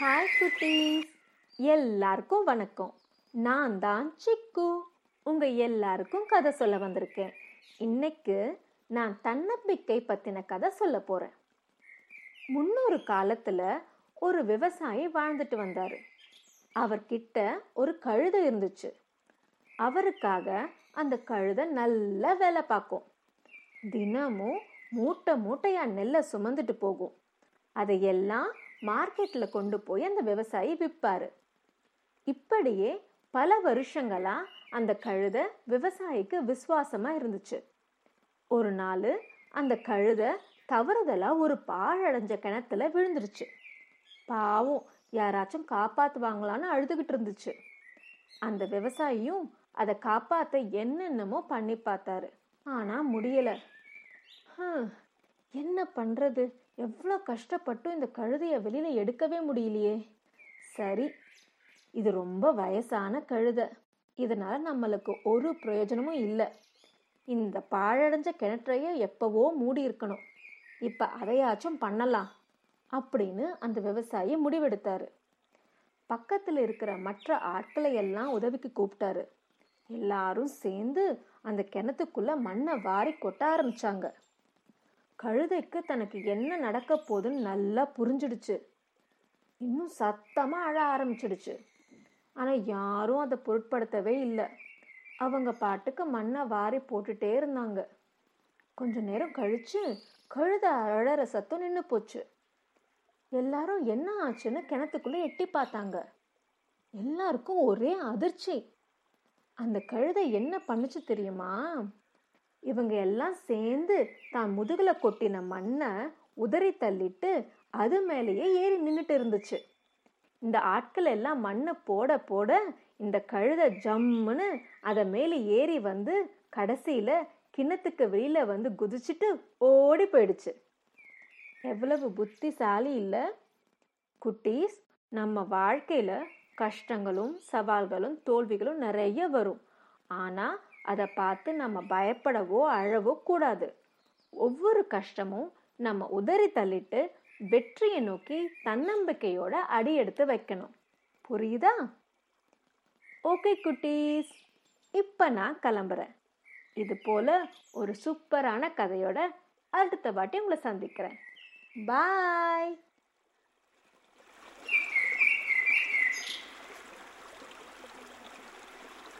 Hi குட்டீஸ் எல்லாருக்கும் வணக்கம். நான் தான் சிக்கு. உங்கள் எல்லாருக்கும் கதை சொல்ல வந்திருக்கேன். இன்னைக்கு நான் தன்னம்பிக்கை பற்றின கதை சொல்ல போகிறேன் முன்னொரு காலத்தில் ஒரு விவசாயி வாழ்ந்துட்டு வந்தார். அவர்கிட்ட ஒரு கழுதை இருந்துச்சு. அவருக்காக அந்த கழுதை நல்ல வேலை பார்க்கும். தினமும் மூட்டை மூட்டையாக நெல்லை சுமந்துட்டு போகும். அதையெல்லாம் மார்க்கெட்டில் கொண்டு போய் அந்த விவசாயி விற்பார் இப்படியே பல வருஷங்களாக அந்த கழுதை விவசாயிக்கு விசுவாசமாக இருந்துச்சு. ஒரு நாள் அந்த கழுதை தவறுதலாக ஒரு பாழடைஞ்ச கிணத்துல விழுந்துருச்சு. பாவம் யாராச்சும் காப்பாற்றுவாங்களான்னு அழுதுகிட்டு இருந்துச்சு. அந்த விவசாயியும் அதை காப்பாற்ற என்னென்னமோ பண்ணி பார்த்தாரு. ஆனால் முடியலை. என்ன பண்றது? எவ்வளோ கஷ்டப்பட்டும் இந்த கழுதையை வெளியில எடுக்கவே முடியலையே. சரி இது ரொம்ப வயசான கழுதை. இதனால நம்மளுக்கு ஒரு பிரயோஜனமும் இல்லை. இந்த பாழடைஞ்ச கிணற்றைய எப்பவோ மூடி இருக்கணும். இப்ப அதையாச்சும் பண்ணலாம் அப்படின்னு அந்த விவசாயி முடிவெடுத்தாரு. பக்கத்தில் இருக்கிற மற்ற ஆட்களை எல்லாம் உதவிக்கு கூப்பிட்டாரு. எல்லாரும் சேர்ந்து அந்த கிணத்துக்குள்ள மண்ணை வாரி கொட்ட ஆரம்பிச்சாங்க. கழுதைக்கு தனக்கு என்ன நடக்க போகுதுன்னு நல்லா புரிஞ்சிடுச்சு. இன்னும் சத்தமாக அழ ஆரம்பிச்சிடுச்சு. ஆனால் யாரும் அதை பொருட்படுத்தவே இல்லை. அவங்க பாட்டுக்கு மண்ணை வாரி போட்டுட்டே இருந்தாங்க. கொஞ்ச நேரம் கழிச்சு கழுதை அழற சத்தம் நின்று போச்சு. எல்லாரும் என்ன ஆச்சுன்னு கிணத்துக்குள்ளே எட்டி பார்த்தாங்க. எல்லாருக்கும் ஒரே அதிர்ச்சி. அந்த கழுதை என்ன பண்ணுச்சு தெரியுமா? இவங்க எல்லாம் சேர்ந்து தான் முதுகுல கொட்டின மண்ணை உதறி தள்ளிட்டு அது மேலேயே ஏறி நின்றுட்டு இருந்துச்சு. இந்த ஆட்கள் எல்லாம் மண்ணை போட போட இந்த கழுதை ஜம்முன்னு அதை மேலே ஏறி வந்து கடைசியில் கிணத்துக்கு வெளியில வந்து குதிச்சுட்டு ஓடி போயிடுச்சு. எவ்வளவு புத்திசாலி இல்லை? குட்டீஸ் நம்ம வாழ்க்கையில் கஷ்டங்களும் சவால்களும் தோல்விகளும் நிறைய வரும். ஆனால் அதை பார்த்து நம்ம பயப்படவோ அழவோ கூடாது. ஒவ்வொரு கஷ்டமும் நம்ம உதறி தள்ளிட்டு வெற்றியை நோக்கி தன்னம்பிக்கையோட அடி எடுத்து வைக்கணும். புரியுதா? ஓகே குட்டீஸ். இப்போ நான் கிளம்புறேன். இது போல ஒரு சூப்பரான கதையோட அடுத்த வாட்டி உங்களை சந்திக்கிறேன். பாய்.